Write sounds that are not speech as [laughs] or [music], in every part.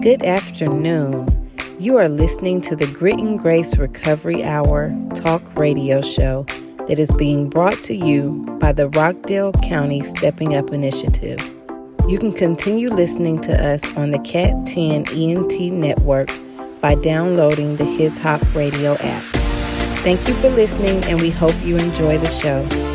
Good afternoon. You are listening to the Grit and Grace Recovery Hour talk radio show that is being brought to you by the Rockdale County Stepping Up Initiative. You can continue listening to us on the Cat 10 ENT network by downloading the His Hop Radio app. Thank you for listening, and we hope you enjoy the show.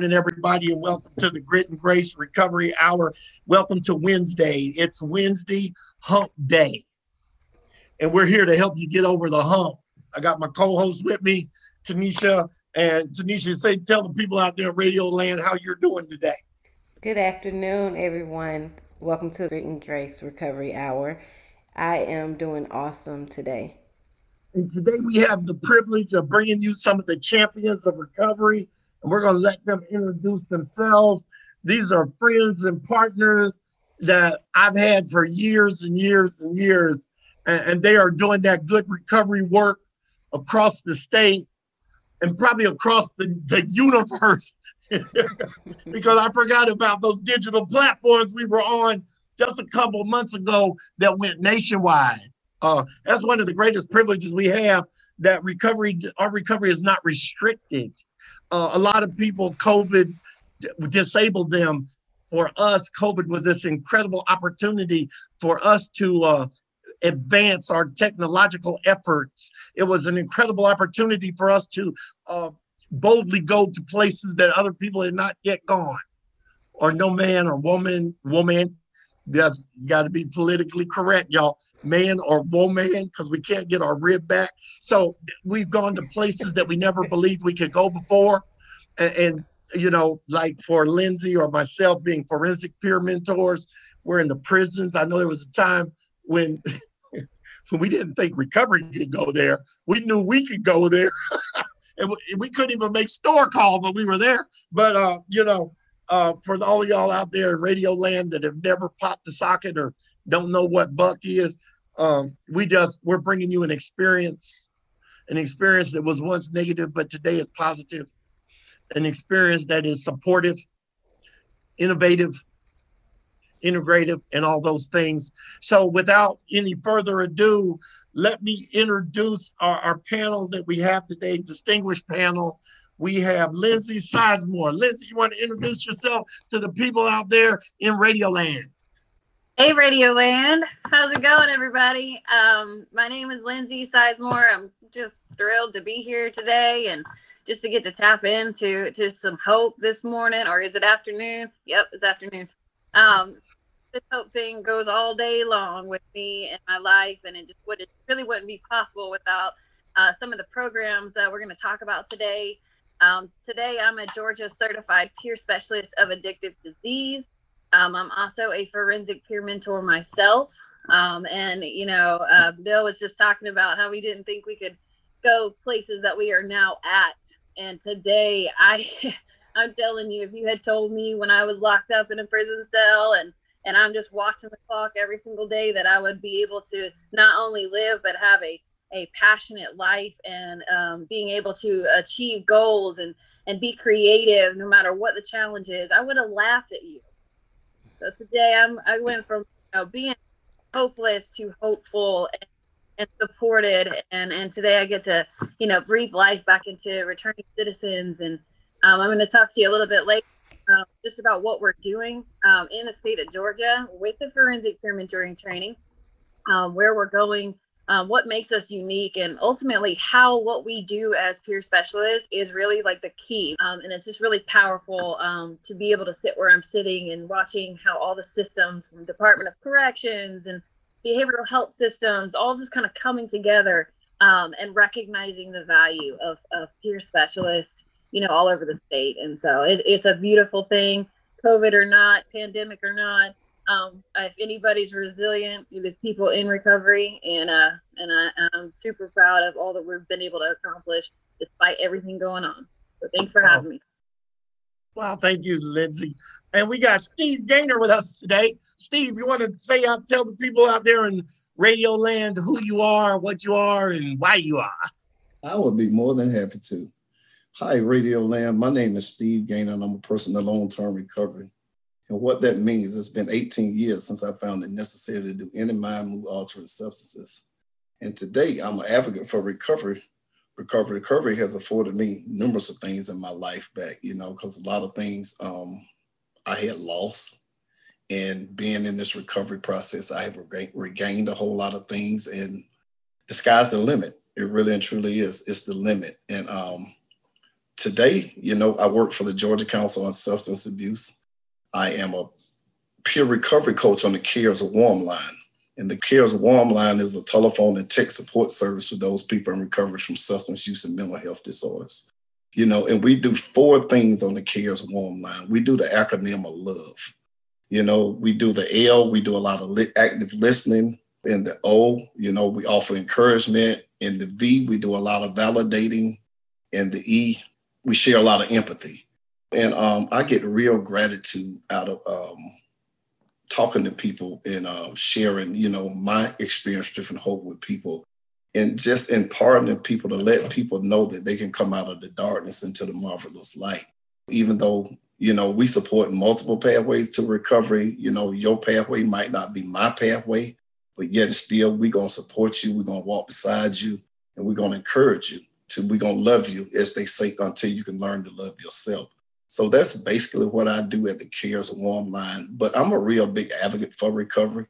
Morning, everybody, and welcome to the Grit and Grace Recovery Hour. Welcome to Wednesday. It's Wednesday Hump Day, and we're here to help you get over the hump. I got my co-host with me, Tanisha, and Tanisha, say, tell the people out there in Radio Land how you're doing today. Good afternoon, everyone. Welcome to Grit and Grace Recovery Hour. I am doing awesome today. And today we have the privilege of bringing you some of the champions of recovery, and we're going to let them introduce themselves. These are friends and partners that I've had for years and years and years, and, and they are doing that good recovery work across the state and probably across the, the universe. [laughs] because I forgot about those digital platforms we were on just a couple months ago that went nationwide. Uh, that's one of the greatest privileges we have that recovery, our recovery is not restricted. Uh, a lot of people, COVID disabled them. For us, COVID was this incredible opportunity for us to uh, advance our technological efforts. It was an incredible opportunity for us to uh, boldly go to places that other people had not yet gone, or no man or woman, woman. That's got to be politically correct, y'all. Man or woman, because we can't get our rib back. So we've gone to places that we never believed we could go before, and, and you know, like for Lindsay or myself being forensic peer mentors, we're in the prisons. I know there was a time when [laughs] we didn't think recovery could go there. We knew we could go there. [laughs] and we, we, couldn't even make store call, but we were there. But, uh, you know, uh, for all y'all out there in radio land that have never popped a socket or don't know what buck is, um, we just, we're bringing you an experience, an experience that was once negative, but today is positive, an experience that is supportive, innovative, integrative, and all those things. So, without any further ado, let me introduce our, our panel that we have today, distinguished panel. We have Lindsay Sizemore. Lindsay, you want to introduce yourself to the people out there in Radioland? Hey, Radio Land. How's it going, everybody? Um, my name is Lindsay Sizemore. I'm just thrilled to be here today and just to get to tap into to some hope this morning, or is it afternoon? Yep, it's afternoon. Um, this hope thing goes all day long with me and my life, and it just would it really wouldn't be possible without uh, some of the programs that we're going to talk about today. Um, today, I'm a Georgia certified peer specialist of addictive disease. Um, I'm also a forensic peer mentor myself. Um, and, you know, uh, Bill was just talking about how we didn't think we could go places that we are now at. And today, I, [laughs] I'm telling you, if you had told me when I was locked up in a prison cell and and I'm just watching the clock every single day that I would be able to not only live but have a a passionate life and um, being able to achieve goals and and be creative no matter what the challenge is. I would have laughed at you. So today I'm I went from you know, being hopeless to hopeful and, and supported. And and today I get to you know breathe life back into returning citizens. And um, I'm going to talk to you a little bit later um, just about what we're doing um, in the state of Georgia with the forensic peer mentoring training, um, where we're going, um, what makes us unique, and ultimately how what we do as peer specialists is really like the key. Um, and it's just really powerful um, to be able to sit where I'm sitting and watching how all the systems from Department of Corrections and behavioral health systems all just kind of coming together and recognizing the value of, of peer specialists you know, all over the state. And so it, it's a beautiful thing, COVID or not, pandemic or not. Um, if anybody's resilient, it is people in recovery, and uh, and I, I'm super proud of all that we've been able to accomplish despite everything going on. So thanks for having me. Well, thank you, Lindsay. And we got Steve Gaynor with us today. Steve, you want to say out, tell the people out there in Radio Land who you are, what you are, and why you are? I would be more than happy to. Hi, Radio Land. My name is Steve Gaynor, and I'm a person in long-term recovery. And what that means, it's been 18 years since I found it necessary to do any mind move altering substances. And today I'm an advocate for recovery. Recovery, recovery has afforded me numerous of things in my life back, you know, because a lot of things um, I had lost. And being in this recovery process, I have regained a whole lot of things and the sky's the limit. It really and truly is. It's the limit. And um, today, you know, I work for the Georgia Council on Substance Abuse. I am a peer recovery coach on the CARES Warm Line. And the CARES Warm Line is a telephone and tech support service for those people in recovery from substance use and mental health disorders. You know, and we do four things on the CARES Warm Line. We do the acronym of love. You know, we do the L, we do a lot of li- active listening. In the O, you know, we offer encouragement. In the V, we do a lot of validating. And the E, we share a lot of empathy. And um, I get real gratitude out of um, talking to people and uh, sharing, you know, my experience, different hope with people, and just imparting people to let people know that they can come out of the darkness into the marvelous light. Even though, you know, we support multiple pathways to recovery, you know, your pathway might not be my pathway, but yet still we're gonna support you, we're gonna walk beside you, and we're gonna encourage you to we're gonna love you, as they say, until you can learn to love yourself. So that's basically what I do at the Cares Warm Line. But I'm a real big advocate for recovery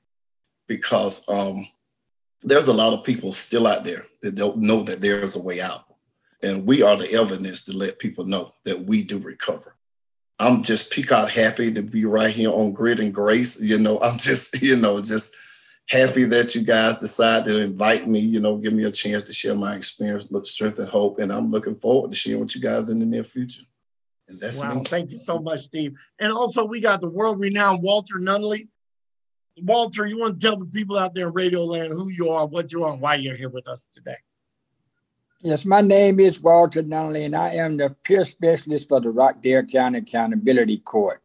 because um, there's a lot of people still out there that don't know that there's a way out. And we are the evidence to let people know that we do recover. I'm just peacock happy to be right here on Grit and Grace. You know, [laughs] I'm just, you know, just happy that you guys decided to invite me, you know, give me a chance to share my experience, look strength and hope. And I'm looking forward to sharing with you guys in the near future. And that's wow. Me. Thank you so much, Steve. And also we got the world renowned Walter Nunley. Walter, you want to tell the people out there in Radio Land who you are, what you are, and why you're here with us today. Yes, my name is Walter Nunley, and I am the peer specialist for the Rockdale County Accountability Court.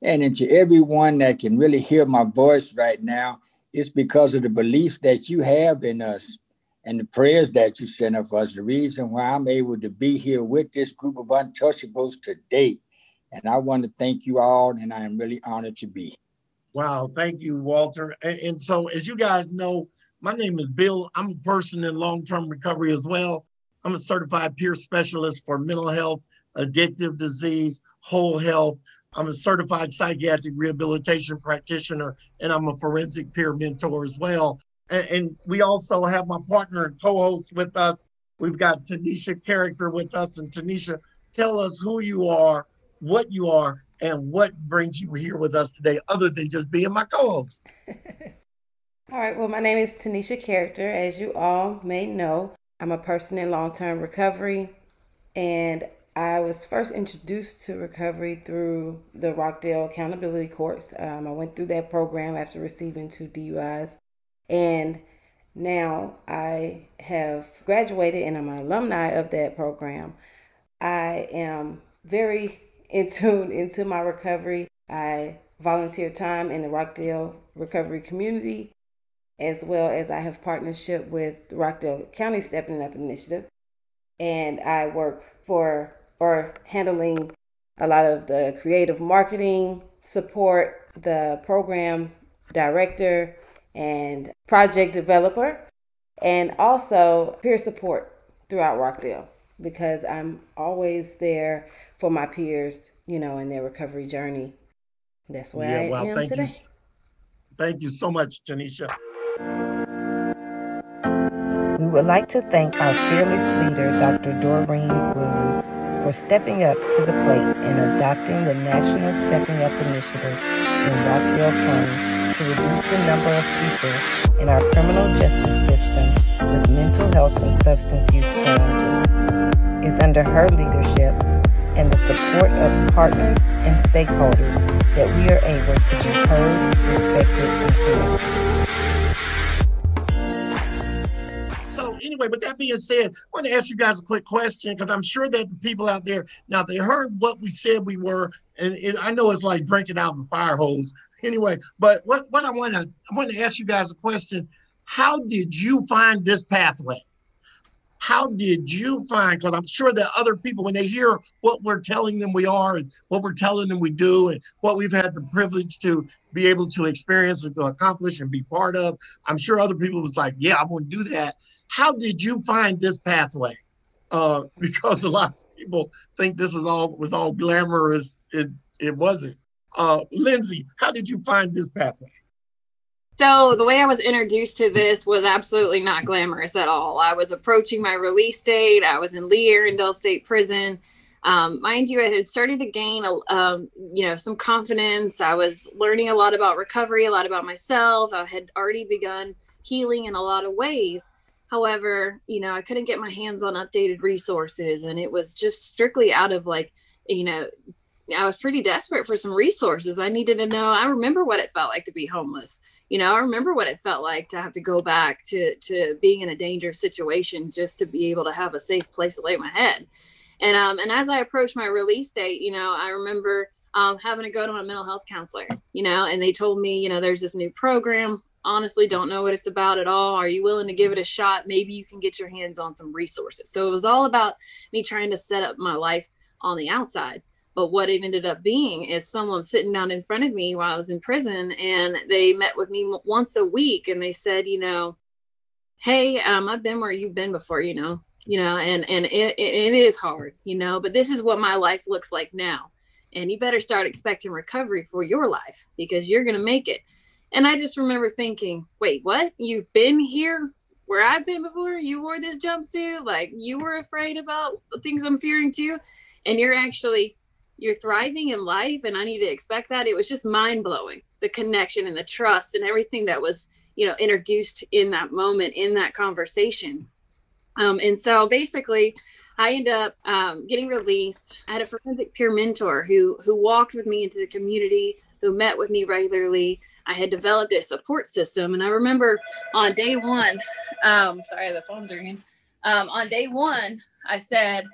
And to everyone that can really hear my voice right now, it's because of the belief that you have in us and the prayers that you send of us. The reason why I'm able to be here with this group of untouchables today. And I want to thank you all, and I am really honored to be. Wow, thank you, Walter. And, and so, as you guys know, my name is Bill. I'm a person in long term recovery as well. I'm a certified peer specialist for mental health, addictive disease, whole health. I'm a certified psychiatric rehabilitation practitioner, and I'm a forensic peer mentor as well. And, and we also have my partner and co-host with us. We've got Tanisha Character with us. And Tanisha, tell us who you are, what you are, and what brings you here with us today, other than just being my co-host. [laughs] all right. Well, my name is Tanisha Character. As you all may know, I'm a person in long-term recovery, and I was first introduced to recovery through the Rockdale Accountability Courts. Um, I went through that program after receiving two DUIs. And now I have graduated and I'm an alumni of that program. I am very in tune into my recovery. I volunteer time in the Rockdale recovery community, as well as I have partnership with the Rockdale County Stepping Up Initiative. And I work for or handling a lot of the creative marketing support, the program director, and project developer, and also peer support throughout Rockdale because I'm always there for my peers, you know, in their recovery journey. That's where yeah, I well, am thank today. You, thank you so much, Tanisha. We would like to thank our fearless leader, Dr. Doreen Williams, for stepping up to the plate and adopting the National Stepping Up Initiative in Rockdale County to reduce the number of people in our criminal justice system with mental health and substance use challenges. It's under her leadership and the support of partners and stakeholders that we are able to be heard, respected, and connected. So Anyway, with that being said, I want to ask you guys a quick question because I'm sure that the people out there now they heard what we said we were, and it, I know it's like drinking out of a fire hose. Anyway, but what what I want to I want to ask you guys a question. How did you find this pathway? How did you find? Because I'm sure that other people, when they hear what we're telling them we are and what we're telling them we do and what we've had the privilege to be able to experience and to accomplish and be part of, I'm sure other people was like, yeah, I'm going to do that. How did you find this pathway? Uh, [laughs] because a lot of people think this is all was all glamorous. It it wasn't. Uh, Lindsay, how did you find this pathway? So the way I was introduced to this was absolutely not glamorous at all. I was approaching my release date. I was in Lee Arrendale State Prison. Um, mind you, I had started to gain, a, um, you know, some confidence. I was learning a lot about recovery, a lot about myself. I had already begun healing in a lot of ways. However, you know, I couldn't get my hands on updated resources, and it was just strictly out of like, you know, I was pretty desperate for some resources. I needed to know. I remember what it felt like to be homeless. You know i remember what it felt like to have to go back to to being in a dangerous situation just to be able to have a safe place to lay my head. And um and as i approached my release date you know i remember um, having to go to a mental health counselor you know and they told me you know there's this new program. Honestly don't know what it's about at all. Are you willing to give it a shot? Maybe you can get your hands on some resources. So it was all about me trying to set up my life on the outside but what it ended up being is someone sitting down in front of me while I was in prison, and they met with me once a week, and they said, you know, hey, um, I've been where you've been before, you know, you know, and and it, it, it is hard, you know, but this is what my life looks like now, and you better start expecting recovery for your life because you're gonna make it. And I just remember thinking, wait, what? You've been here where I've been before? You wore this jumpsuit, like you were afraid about the things I'm fearing too, and you're actually you're thriving in life and i need to expect that. It was just mind-blowing the connection and the trust and everything that was you know introduced in that moment in that conversation. Um, and so basically i ended up um, getting released. I had a forensic peer mentor who who walked with me into the community who met with me regularly. I had developed a support system and i remember on day one um, sorry the phone's ringing. Um, on day one i said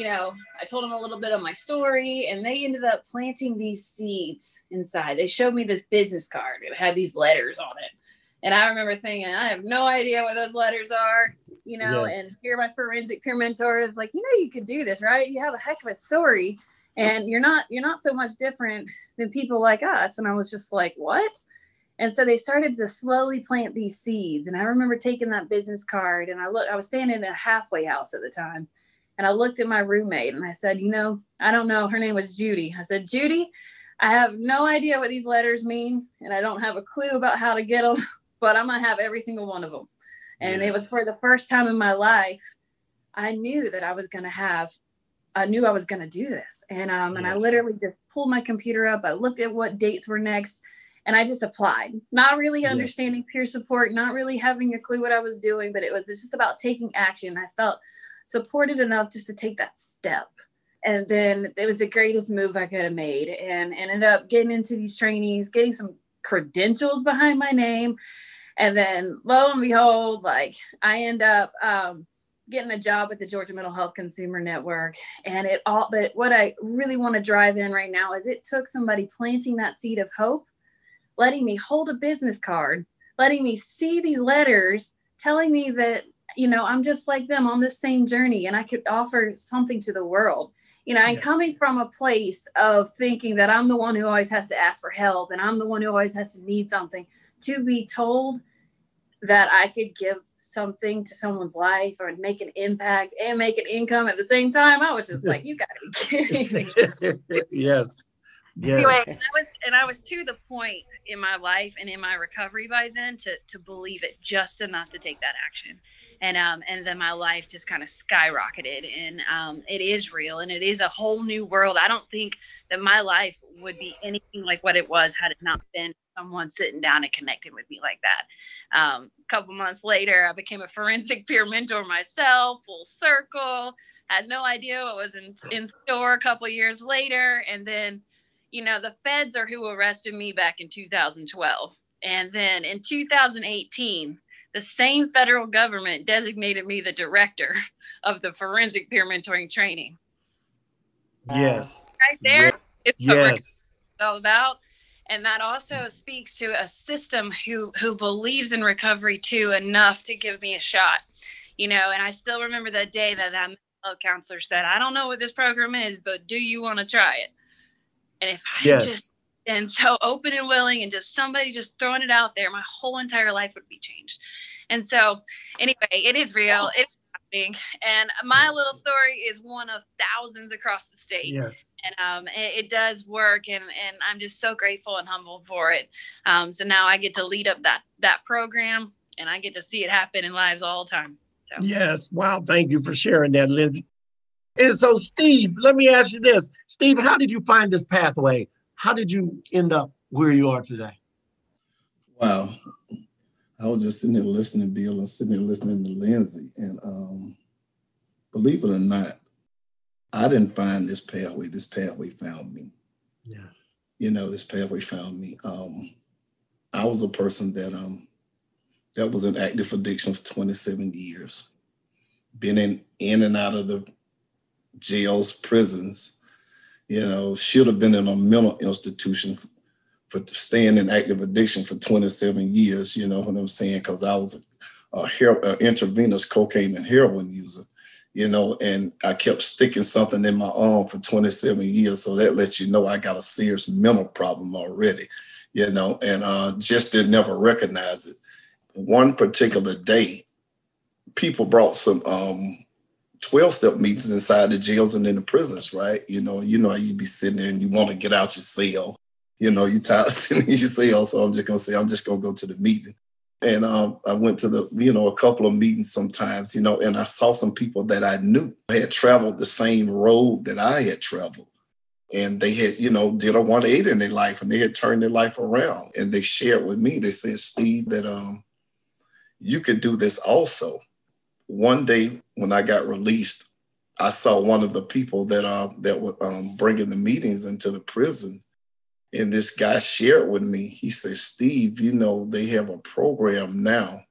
you know, I told them a little bit of my story and they ended up planting these seeds inside. They showed me this business card. It had these letters on it. And I remember thinking, I have no idea what those letters are, you know, yes. and here my forensic peer mentor is like, you know, you could do this, right? You have a heck of a story and you're not, you're not so much different than people like us. And I was just like, what? And so they started to slowly plant these seeds. And I remember taking that business card and I look, I was staying in a halfway house at the time and I looked at my roommate and I said, You know, I don't know. Her name was Judy. I said, Judy, I have no idea what these letters mean, and I don't have a clue about how to get them, [laughs] but I'm going to have every single one of them. And yes. it was for the first time in my life, I knew that I was going to have, I knew I was going to do this. And, um, yes. and I literally just pulled my computer up. I looked at what dates were next and I just applied, not really understanding yes. peer support, not really having a clue what I was doing, but it was just about taking action. I felt supported enough just to take that step. And then it was the greatest move I could have made and ended up getting into these trainings, getting some credentials behind my name. And then lo and behold, like I end up um, getting a job with the Georgia Mental Health Consumer Network. And it all, but what I really want to drive in right now is it took somebody planting that seed of hope, letting me hold a business card, letting me see these letters telling me that you know, I'm just like them on this same journey and I could offer something to the world. You know, and yes. coming from a place of thinking that I'm the one who always has to ask for help and I'm the one who always has to need something to be told that I could give something to someone's life or make an impact and make an income at the same time. I was just like, you gotta be kidding me. [laughs] yes. Yes. Anyway, and I was and I was to the point in my life and in my recovery by then to to believe it just enough to take that action and um and then my life just kind of skyrocketed and um it is real and it is a whole new world. I don't think that my life would be anything like what it was had it not been someone sitting down and connecting with me like that. Um a couple months later i became a forensic peer mentor myself full circle had no idea what was in, in store a couple years later and then you know the feds are who arrested me back in 2012 and then in 2018 the same federal government designated me the director [laughs] of the forensic peer mentoring training. Yes. Right there. Yes. It's Yes. it's all about. And that also speaks to a system who who believes in recovery too enough to give me a shot. You know, and I still remember that day that that counselor said, I don't know what this program is, but do you want to try it? And if I Yes. just and so [laughs] open and willing and just somebody just throwing it out there, my whole entire life would be changed. And so anyway, it is real. It's happening. And my little story is one of thousands across the state Yes. and um, it, it does work and, and i'm just so grateful and humble for it um, so now i get to lead up that that program and i get to see it happen in lives all the time so Yes. Wow. Thank you for sharing that, Lindsay. And so, Steve, let me ask you this. Steve, how did you find this pathway? How did you end up where you are today? Wow. I was just sitting there listening to Bill and sitting there listening to Lindsay. And um, believe it or not, I didn't find this pathway. This pathway found me. Yeah. You know, this pathway found me. Um, I was a person that um that was in active addiction for 27 years. Been in in and out of the jails, prisons, you know, should have been in a mental institution for, for staying in active addiction for 27 years, you know what I'm saying? Because I was a, a, her- a intravenous cocaine and heroin user, you know, and I kept sticking something in my arm for 27 years. So that lets you know I got a serious mental problem already, you know, and uh, just didn't never recognize it. One particular day, people brought some um, 12 step meetings inside the jails and in the prisons, right? You know, you know, you'd be sitting there and you want to get out your cell. You know, you're tired of [laughs] sitting in your cell. So I'm just gonna say, I'm just gonna go to the meeting. And um, I went to the, you know, a couple of meetings sometimes, you know, and I saw some people that I knew had traveled the same road that I had traveled. And they had, you know, did a 180 in their life and they had turned their life around. And they shared with me, they said, Steve, that um, you could do this also one day when I got released, I saw one of the people that uh that were um, bringing the meetings into the prison, and this guy shared with me. He said, "Steve, you know they have a program now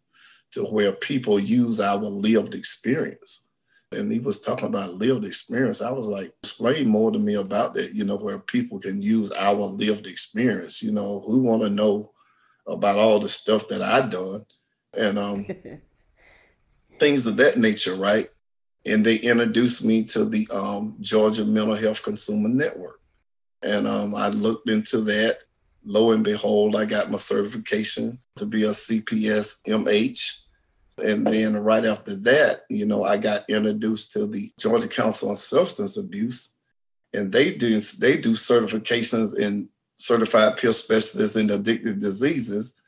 to where people use our lived experience." And he was talking about lived experience. I was like, explain more to me about that. You know, where people can use our lived experience. You know, we want to know about all the stuff that I done, and um [laughs] things of that nature, right? And they introduced me to the um, Georgia Mental Health Consumer Network. And um, I looked into that. Lo and behold, I got my certification to be a CPS MH. And then right after that, you know, I got introduced to the Georgia Council on Substance Abuse. And they do they do certifications in certified peer specialists in addictive diseases.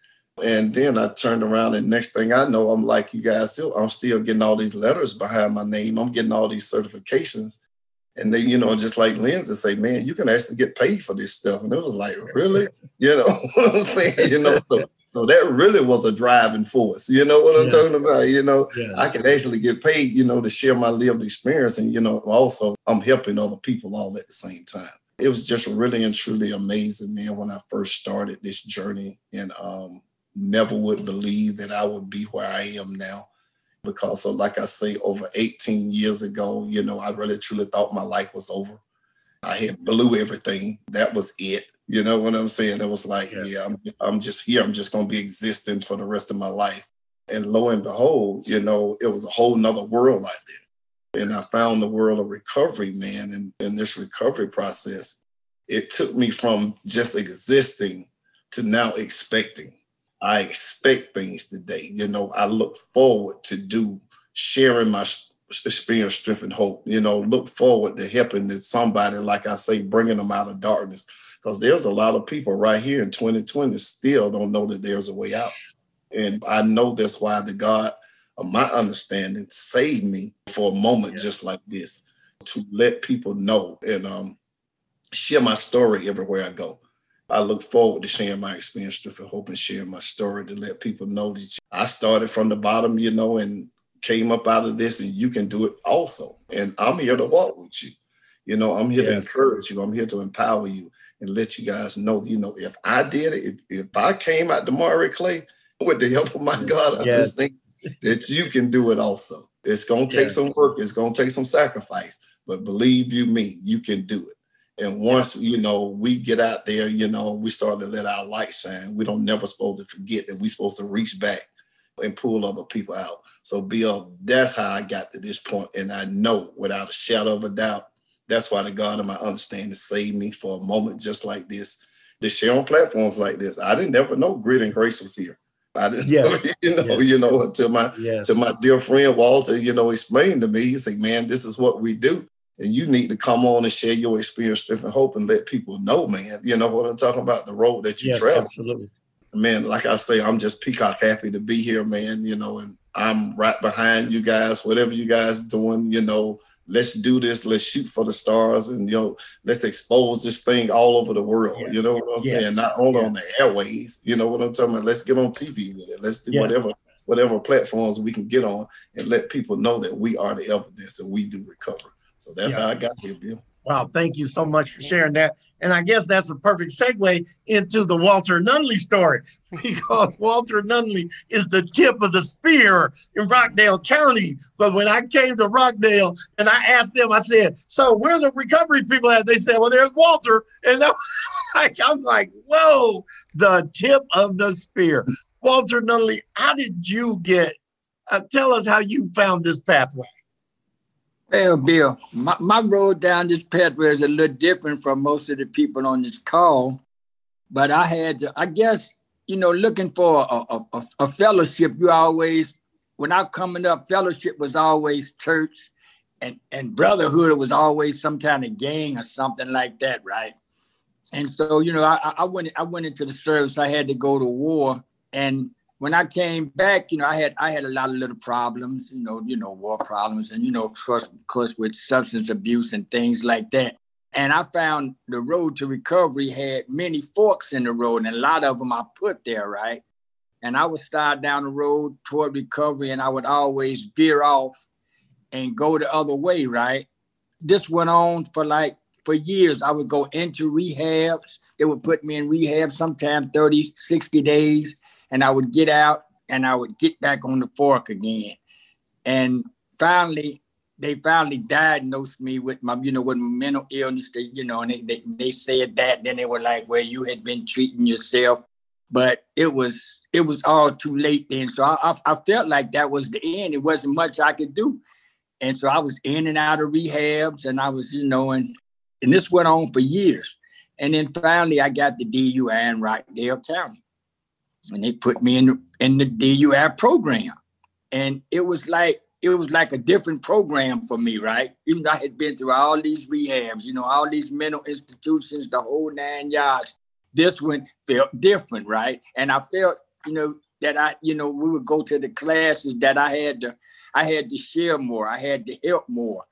And then I turned around, and next thing I know, I'm like, you guys still, I'm still getting all these letters behind my name. I'm getting all these certifications. And they, you know, just like Lindsay say, man, you can actually get paid for this stuff. And it was like, really? [laughs] You know [laughs] what I'm saying? You know, so, so that really was a driving force. You know what I'm Yeah. talking about? You know, Yeah. I can actually get paid, you know, to share my lived experience. And, you know, also I'm helping other people all at the same time. It was just really and truly amazing, man, when I first started this journey and um, never would believe that I would be where I am now. Because, so like I say, over 18 years ago, you know, I really truly thought my life was over. I had blew everything. That was it. You know what I'm saying? It was like, Yes. yeah, I'm, I'm just here. I'm just going to be existing for the rest of my life. And lo and behold, you know, it was a whole nother world out there. And I found the world of recovery, man. And in this recovery process, it took me from just existing to now expecting. I expect things today. You know, I look forward to do sharing my experience, strength, and hope. You know, look forward to helping that somebody, like I say, bringing them out of darkness. Because there's a lot of people right here in 2020 still don't know that there's a way out. And I know that's why the God of my understanding saved me for a moment Yeah. just like this to let people know and um, share my story everywhere I go. I look forward to sharing my experience for hope and sharing my story to let people know that I started from the bottom, you know, and came up out of this, and you can do it also. And I'm here to walk with you. You know, I'm here to encourage you. I'm here to empower you and let you guys know, you know, if I did it, if, if I came out to miry clay with the help of my God, I yes. just think that you can do it also. It's gonna take yes. some work, it's gonna take some sacrifice, but believe you me, you can do it. And once you know we get out there, you know, we start to let our light shine. We don't never supposed to forget that we're supposed to reach back and pull other people out. So Bill, that's how I got to this. And I know without a shadow of a doubt, that's why the God of my understanding saved me for a moment just like this to share on platforms like this. I didn't ever know Grit and Grace was here. I didn't yes. [laughs] know, you know, yes. you know, until my yes. to my dear friend Walter, you know, explained to me, he said, Man, this is what we do. And you need to come on and share your experience, strength, and hope and let people know, man. You know what I'm talking about, the road that you yes, travel. Absolutely. Man, like I say, I'm just peacock happy to be here, man, you know, and I'm right behind you guys, whatever you guys doing, you know, let's do this, let's shoot for the stars, and you know, let's expose this thing all over the world. Yes. You know what I'm yes. saying? Not only yes. on the airways, you know what I'm talking about. Let's get on TV with it. Let's do whatever whatever platforms we can get on and let people know that we are the evidence and we do recover. So that's yeah. how I got here, Bill. Wow, thank you so much for sharing that. And I guess that's a perfect segue into the Walter Nunley story [laughs] because Walter Nunley is the tip of the spear in Rockdale County. But when I came to Rockdale and I asked them, I said, So where the recovery people at? They said, Well, there's Walter. And [laughs] I'm like, Whoa, the tip of the spear. Walter Nunley, how did you get? Uh, tell us how you found this pathway. Well, Bill, my, my road down this pathway is a little different from most of the people on this call. But I had to, I guess, you know, looking for a, a, a fellowship, you always, when I coming up, fellowship was always church and, and brotherhood was always some kind of gang or something like that, right? And so, you know, I, I went I went into the service. I had to go to war, and when I came back, you know, I had I had a lot of little problems, you know, you know, war problems, and you know, of course, of course, with substance abuse and things like that. And I found the road to recovery had many forks in the road, and a lot of them I put there, right? And I would start down the road toward recovery, and I would always veer off and go the other way, right? This went on for like for years. I would go into rehabs. They would put me in rehab sometimes 30, 60 days and I would get out and I would get back on the fork again. And finally, they finally diagnosed me with my, you know, with mental illness. They, you know, and they, they, they said that. Then they were like, well, you had been treating yourself. But it was it was all too late then. So I, I, I felt like that was the end. It wasn't much I could do. And so I was in and out of rehabs and I was, you know, and, and this went on for years. And then finally I got the DUI in Rockdale County and they put me in in the DUI program, and it was like it was like a different program for me, right? Even though I had been through all these rehabs, you know, all these mental institutions, the whole nine yards. This one felt different, right? And I felt, you know, that I, you know, we would go to the classes that I had to, I had to share more, I had to help more.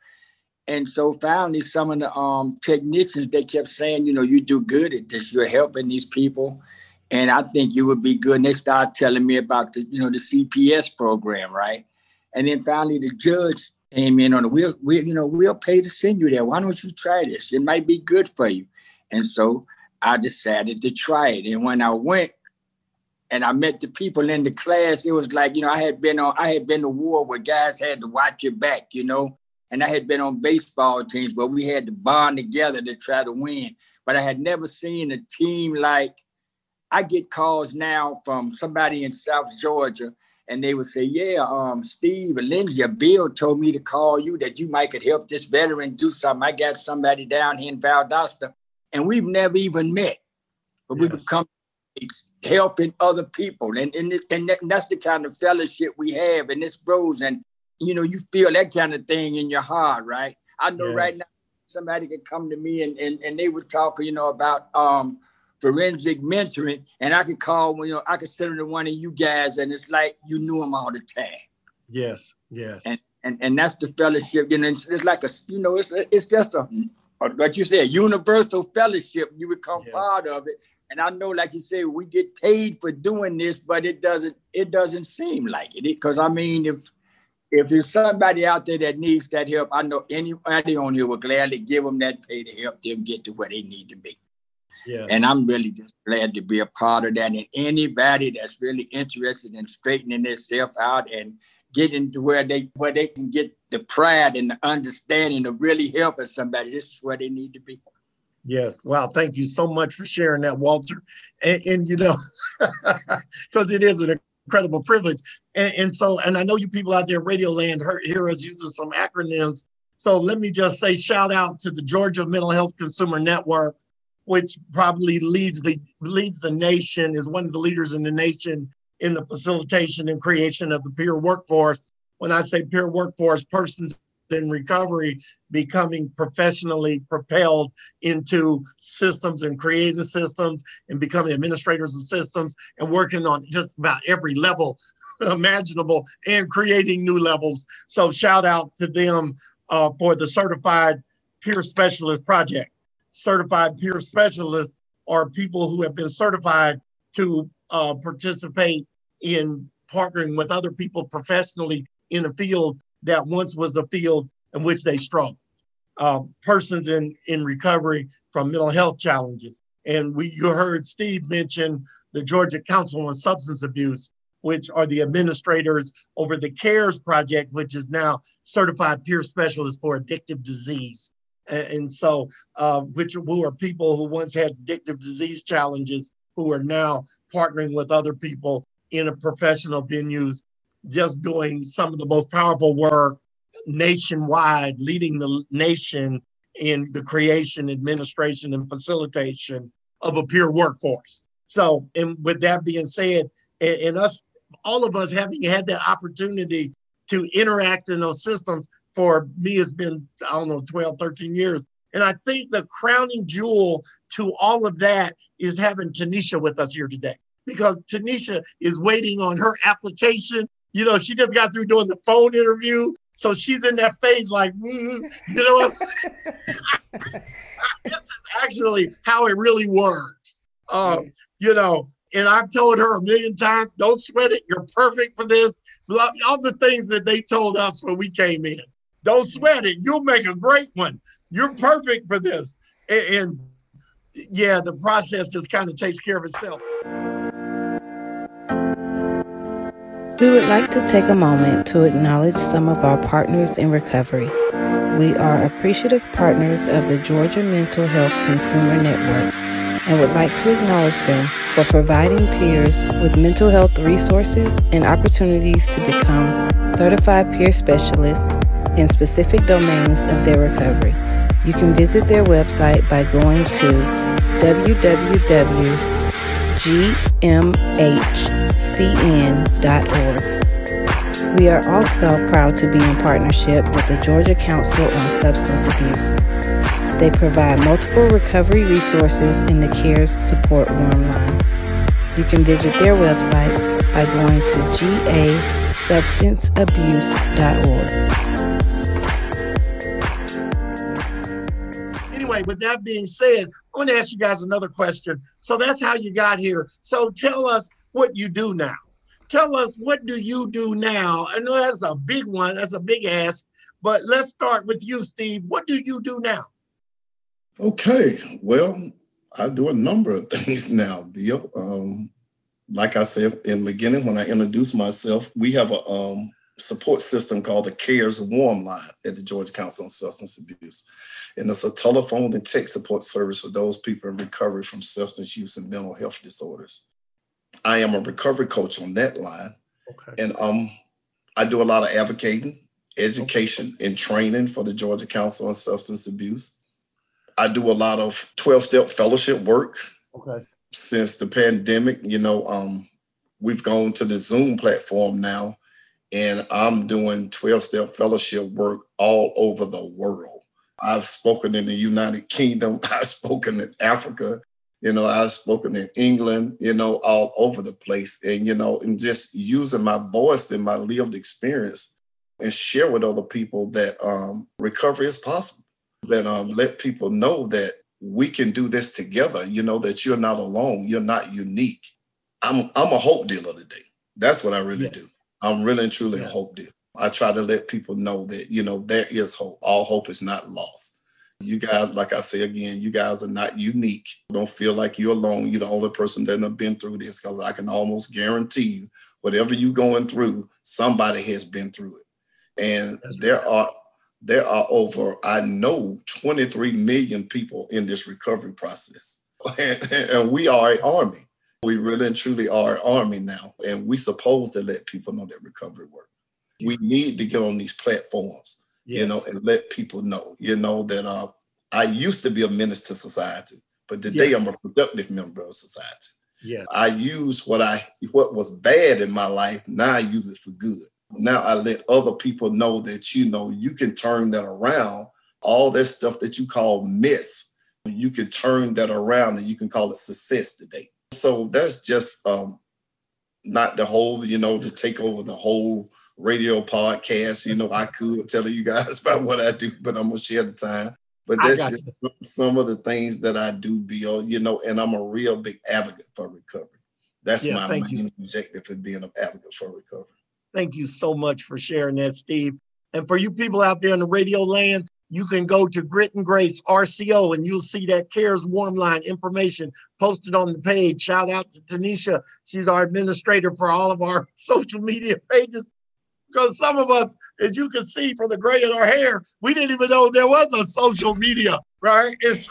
And so finally, some of the um, technicians they kept saying, you know, you do good at this. You're helping these people and I think you would be good. And they started telling me about the, you know, the CPS program, right? And then finally the judge came in on the we'll, we you know, we'll pay to send you there. Why don't you try this? It might be good for you. And so I decided to try it. And when I went and I met the people in the class, it was like, you know, I had been on, I had been to war where guys had to watch your back, you know. And I had been on baseball teams where we had to bond together to try to win. But I had never seen a team like I get calls now from somebody in South Georgia, and they would say, "Yeah, um, Steve and Lindsay, Bill told me to call you that you might could help this veteran do something. I got somebody down here in Valdosta, and we've never even met, but yes. we become helping other people, and and, and that's the kind of fellowship we have, and this grows, and you know, you feel that kind of thing in your heart, right? I know yes. right now somebody could come to me and, and and they would talk, you know, about um forensic mentoring, and I could call you know I could send them to one of you guys, and it's like you knew them all the time. Yes, yes. And and and that's the fellowship. You know, it's, it's like a you know it's it's just a like you said, universal fellowship. You become part of it. And I know, like you said, we get paid for doing this, but it doesn't it doesn't seem like it. Because I mean, if if there's somebody out there that needs that help, I know anybody on here will gladly give them that pay to help them get to where they need to be. Yeah. And I'm really just glad to be a part of that. And anybody that's really interested in straightening themselves out and getting to where they where they can get the pride and the understanding of really helping somebody, this is where they need to be. Yes. Wow. Thank you so much for sharing that, Walter. And, and you know, [laughs] because it is an incredible privilege. And, and, so, and I know you people out there, Radio Land, hear, hear us using some acronyms. So let me just say shout out to the Georgia Mental Health Consumer Network, which probably leads the leads the nation, is one of the leaders in the nation in the facilitation and creation of the peer workforce. When I say peer workforce, persons in recovery becoming professionally propelled into systems and creating systems and becoming administrators of systems and working on just about every level [laughs] imaginable and creating new levels. So shout out to them uh, for the certified peer specialist project. Certified peer specialists are people who have been certified to uh, participate in partnering with other people professionally in a field that once was the field in which they struggled. Uh, persons in, in recovery from mental health challenges. And we you heard Steve mention the Georgia Council on Substance Abuse, which are the administrators over the CARES project, which is now certified peer specialist for addictive disease. And, so, uh, which who are people who once had addictive disease challenges who are now partnering with other people in a professional venues just doing some of the most powerful work nationwide, leading the nation in the creation, administration, and facilitation of a peer workforce. So, and with that being said, and, and us, all of us having had that opportunity to interact in those systems for me has been, I don't know, 12, 13 years. And I think the crowning jewel to all of that is having Tanisha with us here today because Tanisha is waiting on her application you know, she just got through doing the phone interview. So she's in that phase like, mm, you know what? [laughs] this is actually how it really works. Um, you know, and I've told her a million times, don't sweat it. You're perfect for this. All the things that they told us when we came in. Don't sweat it. You'll make a great one. You're perfect for this. and, and yeah, the process just kind of takes care of itself. We would like to take a moment to acknowledge some of our partners in recovery. We are appreciative partners of the Georgia Mental Health Consumer Network and would like to acknowledge them for providing peers with mental health resources and opportunities to become certified peer specialists in specific domains of their recovery. You can visit their website by going to www.gmh.com cn.org. We are also proud to be in partnership with the Georgia Council on Substance Abuse. They provide multiple recovery resources in the CARES Support Warm Line. You can visit their website by going to gasubstanceabuse.org. Anyway, with that being said, I want to ask you guys another question. So that's how you got here. So tell us what you do now. Tell us what do you do now? I know that's a big one, that's a big ask, but let's start with you, Steve. What do you do now? Okay, well, I do a number of [laughs] things now, Bill. Um, like I said in the beginning, when I introduced myself, we have a um, support system called the CARES Warm Line at the Georgia Council on Substance Abuse. And it's a telephone and text support service for those people in recovery from substance use and mental health disorders. I am a recovery coach on that line. Okay. And um, I do a lot of advocating, education, and training for the Georgia Council on Substance Abuse. I do a lot of 12 step fellowship work. Okay. Since the pandemic, you know, um, we've gone to the Zoom platform now, and I'm doing 12 step fellowship work all over the world. I've spoken in the United Kingdom, [laughs] I've spoken in Africa, you know, I've spoken in England, you know, all over the place. And, you know, and just using my voice and my lived experience and share with other people that um, recovery is possible. That um, let people know that we can do this together. You know, that you're not alone, you're not unique. I'm I'm a hope dealer today. That's what I really yes. do. I'm really and truly yes. a hope dealer. I try to let people know that, you know, there is hope. All hope is not lost You guys, like I say again, you guys are not unique. Don't feel like you're alone. You're the only person that have been through this because I can almost guarantee you, whatever you're going through, somebody has been through it. And That's there right. are there are over, I know, 23 million people in this recovery process. And, [laughs] and we are an army. We really and truly are an army now. And we supposed to let people know that recovery work. We need to get on these platforms yes. you know, and let people know, you know, that uh, I used to be a menace to society, but today yes. I'm a productive member of society. Yeah. I use what I what was bad in my life, now I use it for good. Now I let other people know that you know you can turn that around. All that stuff that you call mess, you can turn that around and you can call it success today. So that's just um not the whole, you know, to take over the whole radio podcast. You know, I could tell you guys [laughs] about what I do, but I'm gonna share the time. But that's just you. some of the things that I do, Bill. You know, and I'm a real big advocate for recovery. That's yeah, my main objective in being an advocate for recovery. Thank you so much for sharing that, Steve. And for you people out there in the radio land, you can go to Grit and Grace RCO and you'll see that CARES warm line information posted on the page. Shout out to Tanisha. She's our administrator for all of our [laughs] social media pages because some of us, as you can see from the gray in our hair, we didn't even know there was a social media, right? It's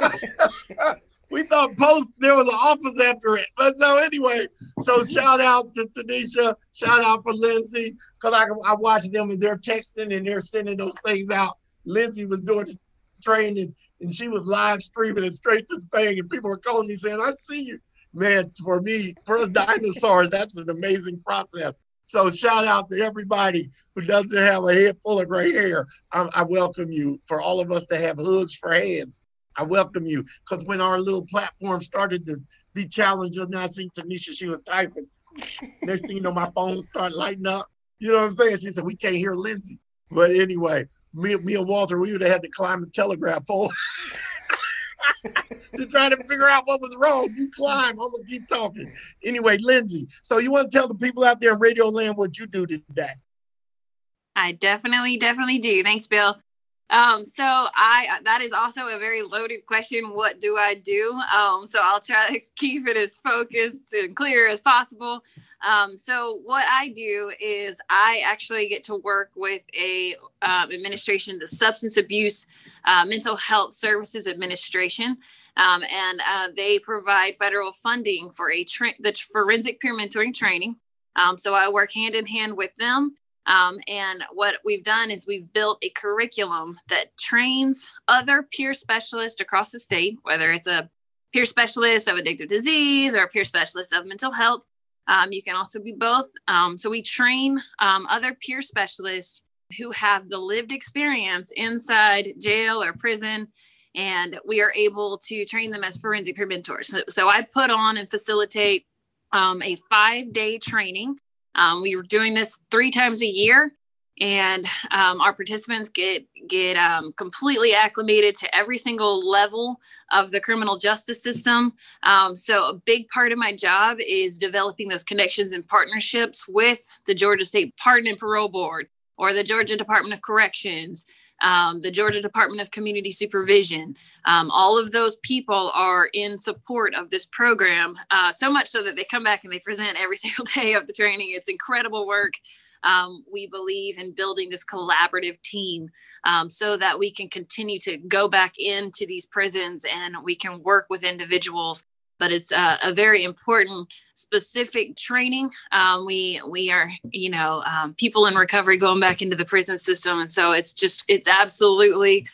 [laughs] we thought post there was an office after it. But so anyway, so shout out to Tanisha, shout out for Lindsay, because I I watch them and they're texting and they're sending those things out. Lindsay was doing the training and she was live streaming it straight to the thing, and people were calling me saying, I see you. Man, for me, for us dinosaurs, that's an amazing process. So shout out to everybody who doesn't have a head full of gray hair. I, I welcome you. For all of us to have hoods for hands, I welcome you. Because when our little platform started to be challenged, just now see Tanisha, she was typing. [laughs] Next thing you know, my phone started lighting up. You know what I'm saying? She said, we can't hear Lindsay. But anyway, me, me and Walter, we would have had to climb the telegraph pole. [laughs] [laughs] to try to figure out what was wrong. You climb. I'm gonna keep talking. Anyway, Lindsay. So you want to tell the people out there in Radio Land what you do today? I definitely, definitely do. Thanks, Bill. Um, so I that is also a very loaded question. What do I do? Um, so I'll try to [laughs] keep it as focused and clear as possible. Um, so what I do is I actually get to work with a um, administration, the Substance Abuse uh, Mental Health Services Administration, um, and uh, they provide federal funding for a tra- the forensic peer mentoring training. Um, so I work hand in hand with them. Um, and what we've done is we've built a curriculum that trains other peer specialists across the state, whether it's a peer specialist of addictive disease or a peer specialist of mental health um, you can also be both. Um, so we train um, other peer specialists who have the lived experience inside jail or prison, and we are able to train them as forensic peer mentors. So, so I put on and facilitate um, a five day training. Um, we were doing this three times a year and um, our participants get get um, completely acclimated to every single level of the criminal justice system. Um, so a big part of my job is developing those connections and partnerships with the Georgia State Pardon and Parole Board or the Georgia Department of Corrections. Um, the Georgia Department of Community Supervision. Um, all of those people are in support of this program, uh, so much so that they come back and they present every [laughs] single day of the training. It's incredible work um, we believe in building this collaborative team um, so that we can continue to go back into these prisons and we can work with individuals but it's a, a, very important specific training. Um, we we are you know um, people in recovery going back into the prison system and so it's just it's absolutely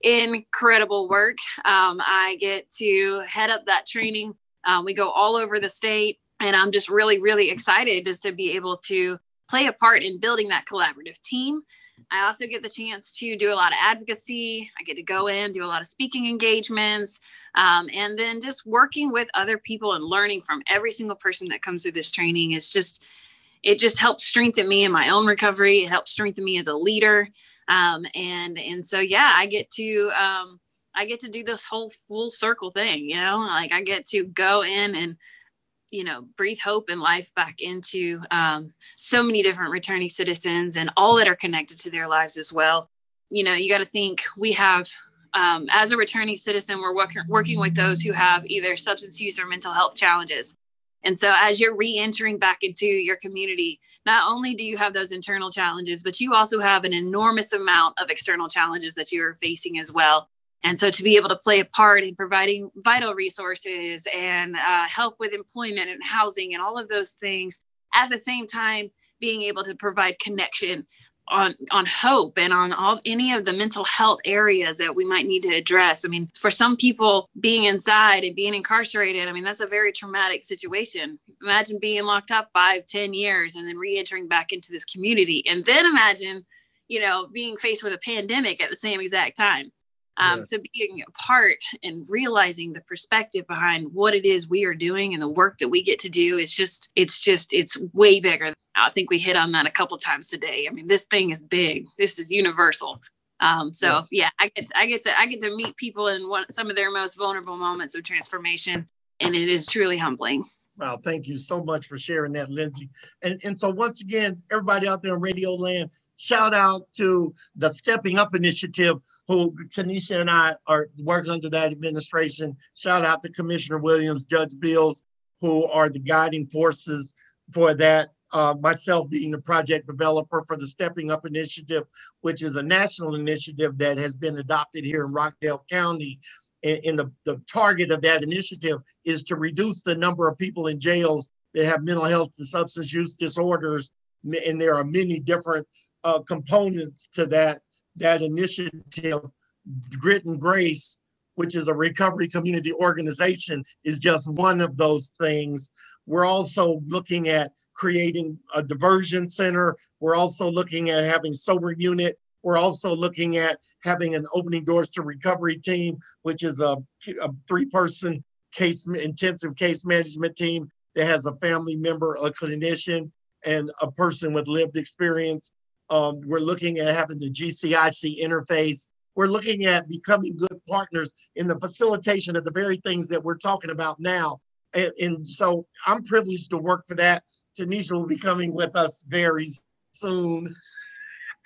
incredible work. Um, i get to head up that training. Um, we go all over the state and i'm just really really excited just to be able to play a part in building that collaborative team. I also get the chance to do a lot of advocacy. I get to go in, do a lot of speaking engagements, um, and then just working with other people and learning from every single person that comes through this training is just, it just helps strengthen me in my own recovery. It helps strengthen me as a leader. Um, and, and so, yeah, I get to, um, I get to do this whole full circle thing, you know, like I get to go in and you know breathe hope and life back into um, so many different returning citizens and all that are connected to their lives as well you know you got to think we have um, as a returning citizen, we're work- working with those who have either substance use or mental health challenges. And so, as you're re entering back into your community, not only do you have those internal challenges, but you also have an enormous amount of external challenges that you're facing as well. And so, to be able to play a part in providing vital resources and uh, help with employment and housing and all of those things, at the same time, being able to provide connection on on hope and on all any of the mental health areas that we might need to address. I mean for some people being inside and being incarcerated i mean that's a very traumatic situation. Imagine being locked up five ten years and then re-entering back into this community. And then imagine you know being faced with a pandemic at the same exact time um, yeah. So being a part and realizing the perspective behind what it is we are doing and the work that we get to do is just, it's just, it's way bigger. I think we hit on that a couple times today. I mean, this thing is big. This is universal. Um, so yes. yeah, I get, to, I get to, I get to meet people in one, some of their most vulnerable moments of transformation, and it is truly humbling. Wow, thank you so much for sharing that, Lindsay. And and so once again, everybody out there in Radio Land, shout out to the Stepping Up Initiative, who Tanisha and I are working under that administration. Shout out to Commissioner Williams, Judge Bills, who are the guiding forces for that. Uh, myself being the project developer for the Stepping Up Initiative, which is a national initiative that has been adopted here in Rockdale County. And, the, the target of that initiative is to reduce the number of people in jails that have mental health and substance use disorders. And there are many different uh, components to that that initiative. Grit and Grace, which is a recovery community organization, is just one of those things. We're also looking at creating a diversion center. We're also looking at having sober unit. We're also looking at having an opening doors to recovery team, which is a, a three-person case intensive case management team that has a family member, a clinician, and a person with lived experience um, we're looking at having the GCIC interface. We're looking at becoming good partners in the facilitation of the very things that we're talking about now. And, and so I'm privileged to work for that. Tanisha will be coming with us very soon.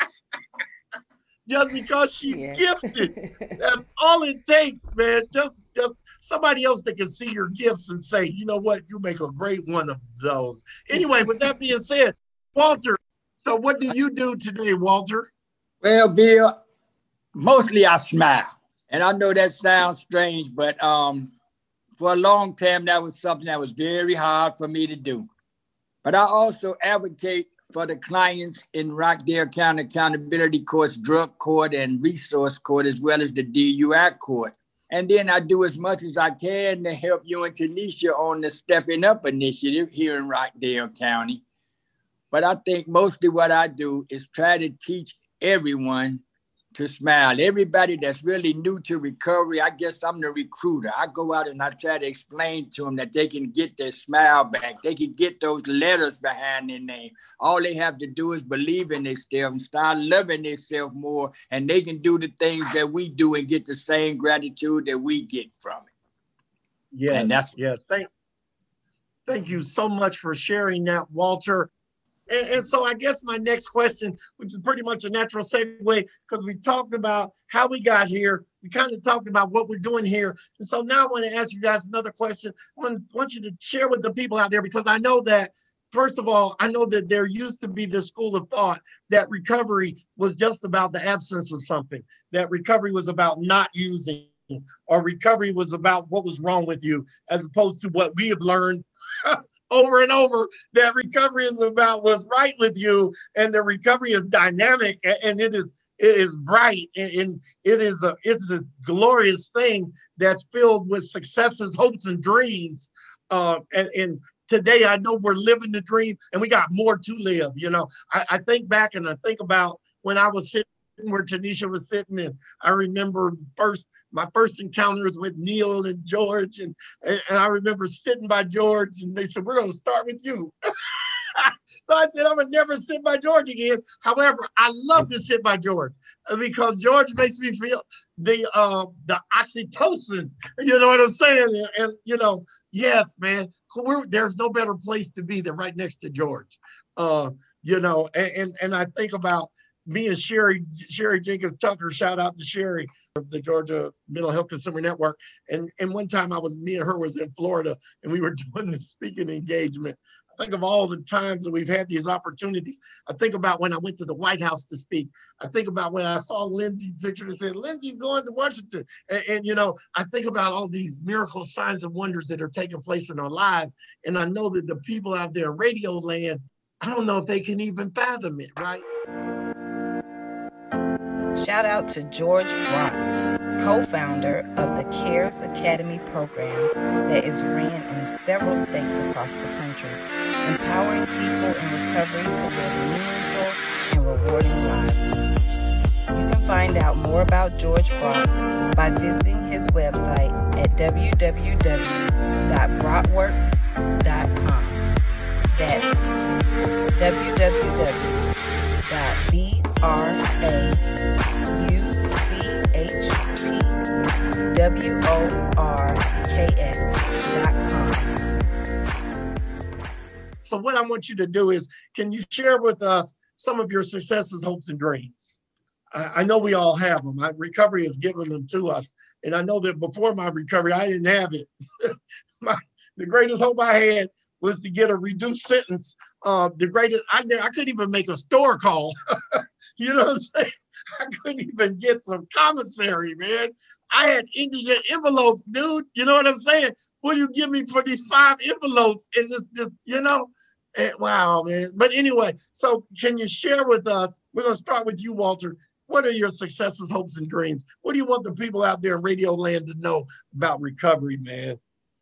[laughs] just because she's yeah. gifted. [laughs] That's all it takes, man. Just just somebody else that can see your gifts and say, you know what, you make a great one of those. Anyway, with that being said, Walter, so what do you do today, Walter? Well, Bill, mostly I smile. And I know that sounds strange, but um, for a long time, that was something that was very hard for me to do. But I also advocate for the clients in Rockdale County Accountability Court's drug court and resource court, as well as the DUI court. And then I do as much as I can to help you and Tanisha on the Stepping Up initiative here in Rockdale County. But I think mostly what I do is try to teach everyone to smile. Everybody that's really new to recovery, I guess I'm the recruiter. I go out and I try to explain to them that they can get their smile back. They can get those letters behind their name. All they have to do is believe in themselves and start loving themselves more, and they can do the things that we do and get the same gratitude that we get from it. Yes, and that's yes. Thank, thank you so much for sharing that, Walter. And, and, so I guess my next question, which is pretty much a natural segue, because we talked about how we got here. We kind of talked about what we're doing here. And so now I want to ask you guys another question. I want, want you to share with the people out there, because I know that, first of all, I know that there used to be this school of thought that recovery was just about the absence of something, that recovery was about not using or recovery was about what was wrong with you, as opposed to what we have learned [laughs] over and over that recovery is about what's right with you and the recovery is dynamic and it is it is bright and it is a it's a glorious thing that's filled with successes hopes and dreams. Uh, and, and today i know we're living the dream and we got more to live you know. I, I think back and i think about when i was sitting where tanisha was sitting and i remember first my first encounters with Neil and George, and, and, I remember sitting by George, and they said, "We're going to start with you." [laughs] so I said, "I'm gonna never sit by George again." However, I love to sit by George uh, because George makes me feel the uh, the oxytocin. You know what I'm saying? And, and you know, yes, man, there's no better place to be than right next to George. Uh, you know, and, and and I think about me and Sherry, Sherry Jenkins Tucker, shout out to Sherry of the Georgia Mental Health Consumer Network. And and one time I was me and her was in Florida and we were [laughs] doing the speaking engagement. I think of all the times that we've had these opportunities. I think about when I went to the White House to speak. I think about when I saw Lindsay picture and said, Lindsay's going to Washington. And, and you know, I think about all these miracle signs and wonders that are taking place in our lives. And I know that the people out there in radio land, I don't know if they can even fathom it, right? Shout out to George Brock, co founder of the CARES Academy program that is ran in several states across the country, empowering people in recovery to live meaningful and rewarding lives. You can find out more about George Brock by visiting his website at www.brockworks.com. That's www.brockworks.com. So, what I want you to do is, can you share with us some of your successes, hopes, and dreams? I, I know we all have them. My recovery has given them to us, and I know that before my recovery, I didn't have it. [laughs] my, the greatest hope I had was to get a reduced sentence. Uh, the greatest, I, I couldn't even make a store call. [laughs] you know what I'm saying? I couldn't even get some commissary, man. I had indigent envelopes, dude. You know what I'm saying? What do you give me for these five envelopes in this, this, you know? And, wow, man. But anyway, so can you share with us? We're gonna start with you, Walter. What are your successes, hopes, and dreams? What do you want the people out there in radio land to know about recovery, man?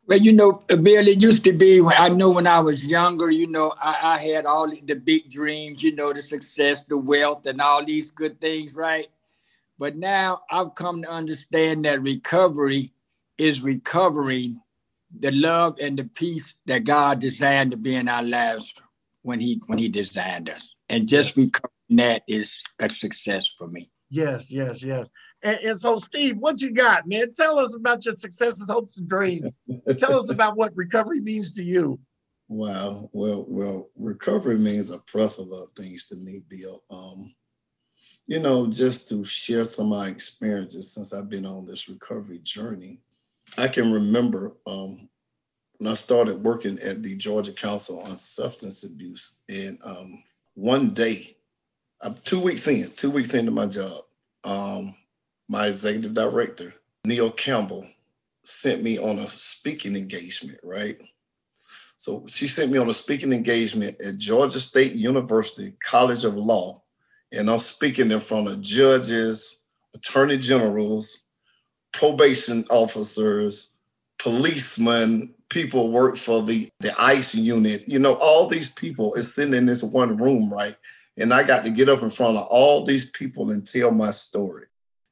Well, you know, Bill, it used to be when I know when I was younger, you know, I, I, had all the big dreams, you know, the success, the wealth, and all these good things, right? But now I've come to understand that recovery is recovering the love and the peace that God designed to be in our lives when He when He designed us. And just yes. recovering that is a success for me. Yes, yes, yes. And, and, so, Steve, what you got, man? Tell us about your successes, hopes, and dreams. Tell us about what recovery means to you. Wow. Well, well, recovery means a plethora of things to me, Bill. Um, you know, just to share some of my experiences since I've been on this recovery journey. I can remember um, when I started working at the Georgia Council on Substance Abuse, and um, one day, I'm two weeks in, two weeks into my job, um, my executive director, Neil Campbell, sent me on a speaking engagement, right? So she sent me on a speaking engagement at Georgia State University College of Law, and I'm speaking in front of judges, attorney generals, probation officers, policemen, people work for the, the ICE unit. You know, all these people is sitting in this one room, right? And I got to get up in front of all these people and tell my story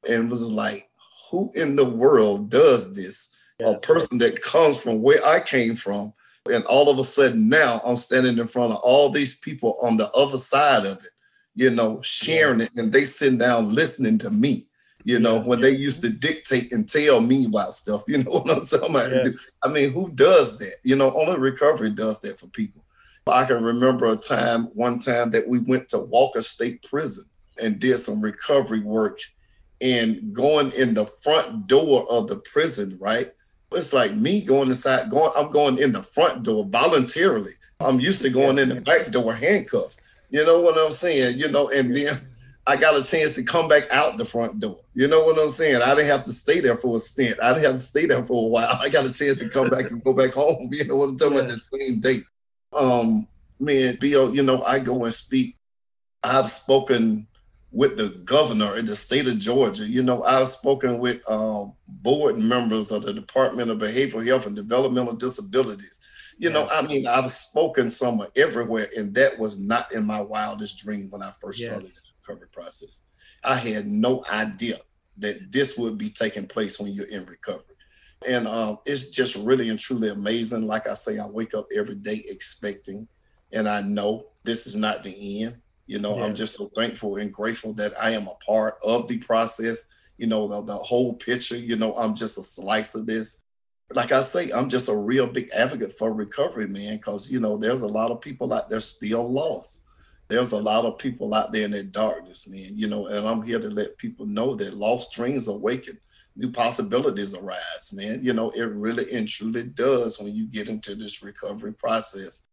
and was like, who in the world does this? Yes. A person that comes from where I came from. And all of a sudden now I'm standing in front of all these people on the other side of it, you know, sharing yes. it and they sitting down listening to me. You know, yes. when they used to dictate and tell me about stuff, [laughs] you know what I'm saying? I mean, who does that? You know, only recovery does that for people. I can remember a time, one time that we went to Walker State Prison and did some recovery work and going in the front door of the prison, right? It's like me going inside, going, I'm going in the front door voluntarily. I'm used to going in the back door handcuffs. You know what I'm saying? You know, and then I got a chance to come back out the front door. You know what I'm saying? I didn't have to stay there for a stint. I didn't have to stay there for a while. [laughs] I got a chance to come back and go back home. [laughs] You know what I'm talking about? The same day. Um, man, Bill, you know, I go and speak. I've spoken with the governor in the state of Georgia. You know, I've spoken with um, board members of the Department of Behavioral Health and Developmental Disabilities. You yes. know, I mean, I've spoken somewhere everywhere, and that was not in my wildest dream when I first yes. started the recovery process. I had no idea that this would be taking place when you're in recovery. And um, it's just really and truly amazing. Like I say, I wake up every day expecting, and I know this is not the end you know, yes. I'm just so thankful and grateful that I am a part of the process. You know, the, the whole picture, you know, I'm just a slice of this. Like I say, I'm just a real big advocate for recovery, man, because, you know, there's a lot of people out there still lost. there's a lot of people out there in that darkness, man, you know, and I'm here to let people know that lost dreams awaken, new possibilities arise, man. You know, it really and truly does when you get into this recovery process.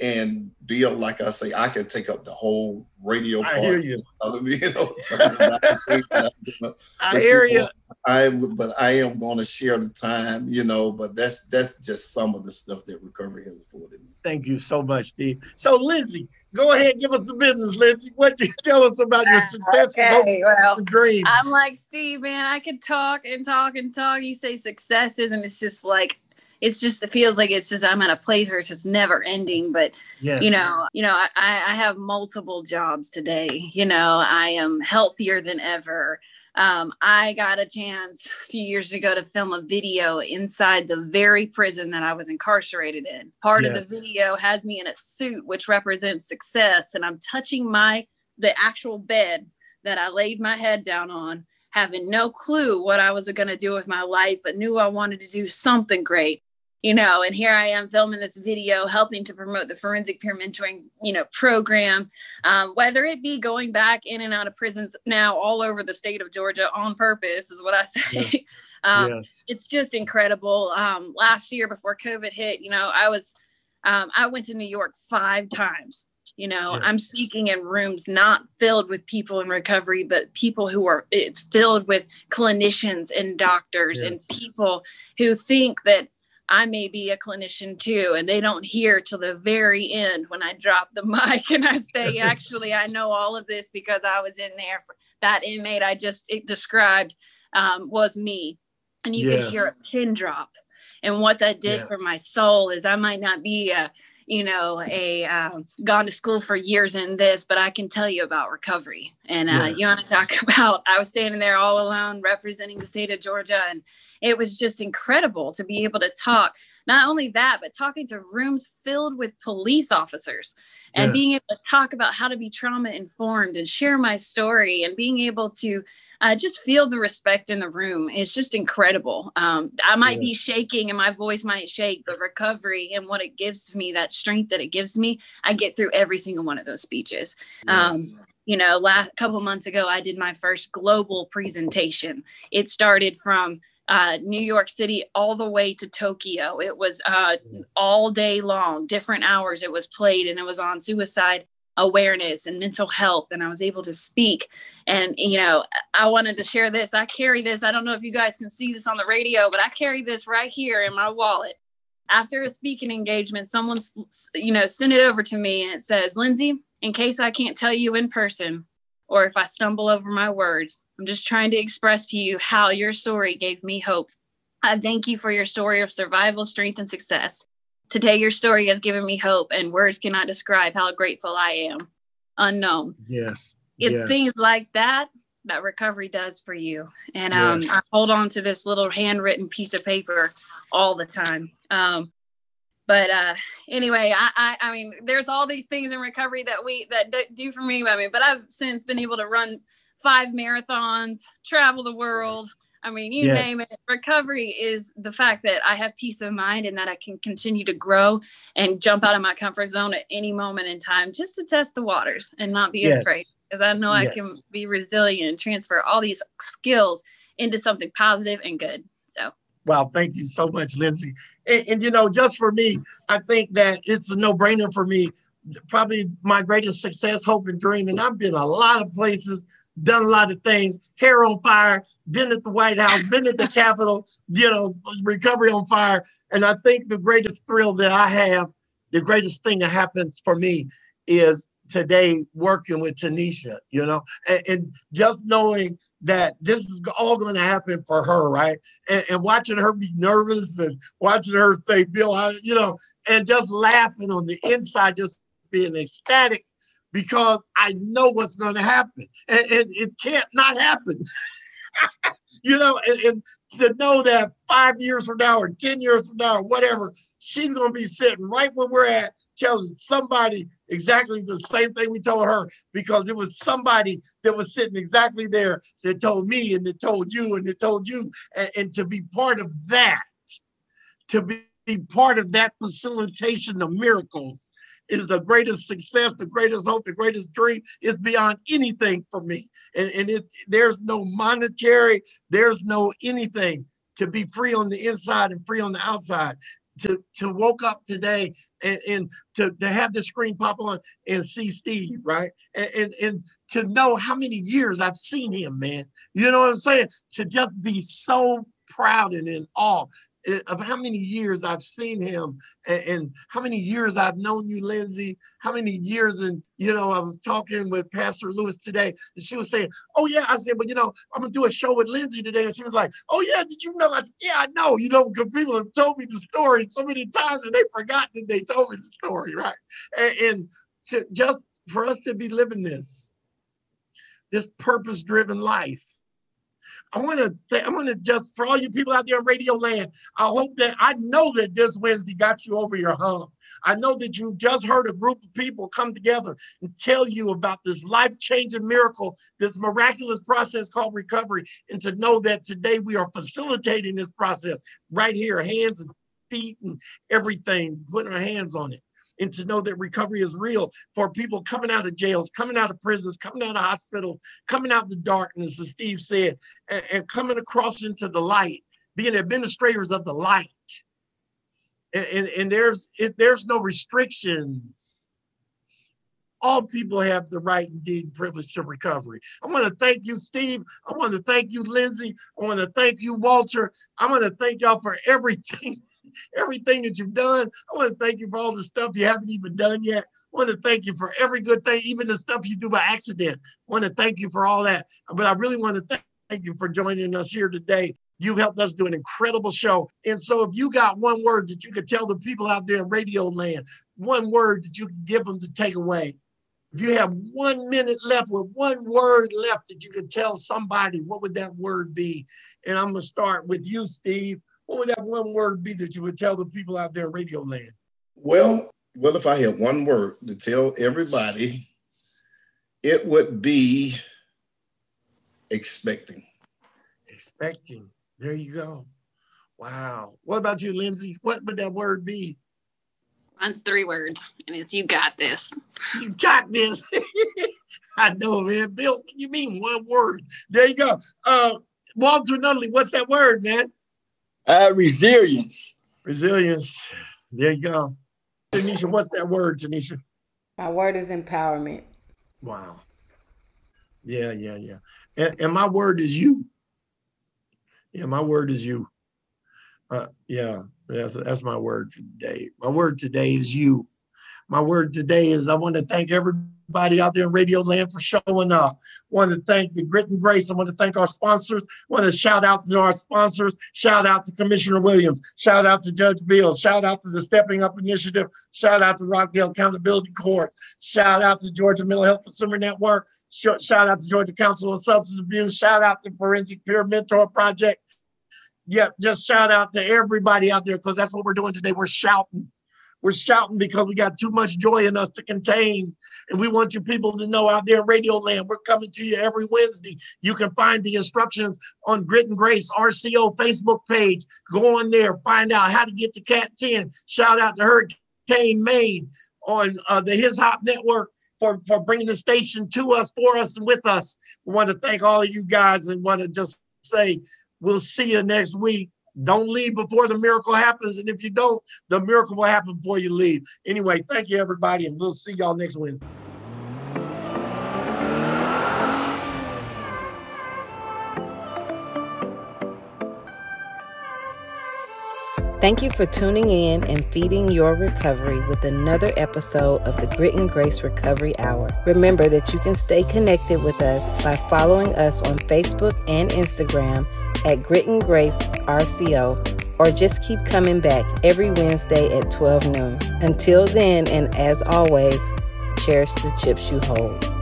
And Bill, like I say, I can take up the whole radio part. I hear you. [laughs] you know, [laughs] [laughs] I hear you. I but I am going to share the time, you know. But that's that's just some of the stuff that recovery has afforded me. Thank you so much, Steve. So, Lindsay, go ahead, give us the business, Lindsay. What you tell us about your successes, Okay, well, and dreams? I'm like Steve, man. I could talk and talk and talk. You say successes, and it's just like it's just it feels like it's just I'm at a place where it's just never ending. But yes. you know, you know, I, I have multiple jobs today. You know, I am healthier than ever. Um, I got a chance a few years ago to film a video inside the very prison that I was incarcerated in. Part of the video has me in a suit, which represents success, and I'm touching my the actual bed that I laid my head down on, having no clue what I was going to do with my life, but knew I wanted to do something great. You know, and here I am filming this video, helping to promote the forensic peer mentoring, you know, program. Um, whether it be going back in and out of prisons now all over the state of Georgia on purpose, is what I [laughs] say. Yes. um, yes. it's just incredible. Um, last year before COVID hit, you know, I was, um, I went to New York five times. You know, Yes. I'm speaking in rooms not filled with people in recovery, but people who are, it's filled with clinicians and doctors and people who think that I may be a clinician too, and they don't hear till the very end when I drop the [laughs] mic and I say, actually, I know all of this because I was in there. For, that inmate I just it described um, was me, and you Yeah. could hear a pin drop. And what that did for my soul is I might not be a, you know, a um, gone to school for years in this, but I can tell you about recovery. And uh, you want to talk [laughs] about? I was standing there all alone, representing the state of Georgia, and it was just incredible to be able to talk. Not only that, but talking to rooms filled with police officers and Yes. being able to talk about how to be trauma informed and share my story and being able to uh, just feel the respect in the room. It's just incredible. Um, I might be shaking and my voice might shake, but recovery and what it gives me, that strength that it gives me, I get through every single one of those speeches. Um, you know last couple months ago i did my first global presentation it started from uh, new york city all the way to tokyo. It was uh, all day long different hours it was played and it was on suicide awareness and mental health and i was able to speak. And you know i wanted to share this. I carry this. I don't know if you guys can see this on the radio but i carry this right here in my wallet. After a speaking engagement someone's you know sent it over to me and it says lindsay in case i can't tell you in person or if i stumble over my words i'm just trying to express to you how your story gave me hope i thank you for your story of survival strength and success today your story has given me hope and words cannot describe how grateful i am unknown Yes. it's yes. things like that that recovery does for you and um, Yes. i hold on to this little handwritten piece of paper all the time um, but uh, anyway I, I i mean there's all these things in recovery that we that do for me i mean but i've since been able to run five marathons travel the world i mean you Yes. name it recovery is the fact that i have peace of mind and that i can continue to grow and jump out of my comfort zone at any moment in time just to test the waters and not be Yes. afraid because I know I can be resilient and transfer all these skills into something positive and good. So Wow, thank you so much, Lindsay. And, and, you know, just for me, I think that it's a no-brainer for me. Probably my greatest success, hope, and dream. And I've been a lot of places, done a lot of things. Hair on fire, been at the White House, been at the [laughs] Capitol. You know, recovery on fire. And I think the greatest thrill that I have, the greatest thing that happens for me, is today working with Tanisha. You know, and, and just knowing that this is all going to happen for her, right? and, and watching her be nervous and watching her say, Bill, I, you know, and just laughing on the inside, just being ecstatic because I know what's going to happen. And, and it can't not happen. [laughs] you know, and, and to know that five years from now or 10 years from now or whatever, she's going to be sitting right where we're at, telling somebody exactly the same thing we told her because it was somebody that was sitting exactly there that told me and that told you and that told you and, and to be part of that, to be, be part of that facilitation of miracles is the greatest success, the greatest hope, the greatest dream is beyond anything for me. And, and it there's no monetary, there's no anything to be free on the inside and free on the outside. To to woke up today and, and to, to have the screen pop on and see Steve, right? And, and and to know how many years I've seen him, man. You know what I'm saying? To just be so proud and in awe Eh, of how many years I've seen him and, and, how many years I've known you, Lindsay, how many years. And, you know, I was talking with Pastor Lewis today and she was saying, Oh, yeah. I said, Well, you know, I'm to do a show with Lindsay today. And she was like, Oh, yeah. Did you know? I said, Yeah, I know, you know, because people have told me the story so many times and they forgot that they told me the story, right? And, and to, just for us to be living this, this purpose driven life I want to th- I want to just for all you people out there in Radio Land, I hope that I know that this Wednesday got you over your hump. I know that you just heard a group of people come together and tell you about this life-changing miracle, this miraculous process called recovery, and to know that today we are facilitating this process right here, hands and feet and everything, putting our hands on it and to know that recovery is real for people coming out of jails, coming out of prisons, coming out of hospitals, coming out of the darkness, as Steve said, and, and coming across into the light, being administrators of the light. And, and, and there's it, there's no restrictions. All people have the right indeed and privilege to recovery. I want to thank you, Steve. I want to thank you, Lindsay. I want to thank you, Walter. I want to thank y'all for everything [laughs] everything that you've done. I want to thank you for all the stuff you haven't even done yet. I want to thank you for every good thing, even the stuff you do by accident. I want to thank you for all that. But I really want to thank you for joining us here today. You've helped us do an incredible show. And so, if you got one word that you could tell the people out there in radio land, one word that you can give them to take away, if you have one minute left with one word left that you could tell somebody, what would that word be? And I'm going to start with you, Steve what would that one word be that you would tell the people out there in radio land? Well, well, if I had one word to tell everybody, it would be expecting. Expecting. There you go. Wow. What about you, Lindsay? What would that word be? Mine's three words, and it's you got this. You got this. [laughs] I know, man. Bill, you mean one word. There you go. Uh Walter Nutley, what's that word, man? Uh, resilience. Resilience. There you go. Tanisha, what's that word, Tanisha? My word is empowerment. Wow. Yeah, yeah, yeah. And, and my word is you. Yeah, my word is you. Uh, yeah, that's, that's my word for today. My word today is you. My word today is I want to thank everybody out there in Radio Land for showing up. Want to thank the Grit and Grace. I want to thank our sponsors. Want to shout out to our sponsors. Shout out to Commissioner Williams. Shout out to Judge Bills. Shout out to the Stepping Up Initiative. Shout out to Rockdale Accountability Court. Shout out to Georgia Mental Health Consumer Network. Shout out to Georgia Council of Substance Abuse. Shout out to Forensic Peer Mentor Project. Yeah, just shout out to everybody out there because that's what we're doing today. We're shouting. We're shouting because we got too much joy in us to contain and we want you people to know out there in Radio Land, we're coming to you every Wednesday. You can find the instructions on Grit and Grace RCO Facebook page. Go on there, find out how to get to Cat 10. Shout out to Hurricane Maine on uh, the His Hop Network for, for bringing the station to us, for us, and with us. We want to thank all of you guys and want to just say we'll see you next week. Don't leave before the miracle happens. And if you don't, the miracle will happen before you leave. Anyway, thank you, everybody, and we'll see y'all next Wednesday. Thank you for tuning in and feeding your recovery with another episode of the Grit and Grace Recovery Hour. Remember that you can stay connected with us by following us on Facebook and Instagram at Grit and Grace RCO or just keep coming back every Wednesday at 12 noon. Until then, and as always, cherish the chips you hold.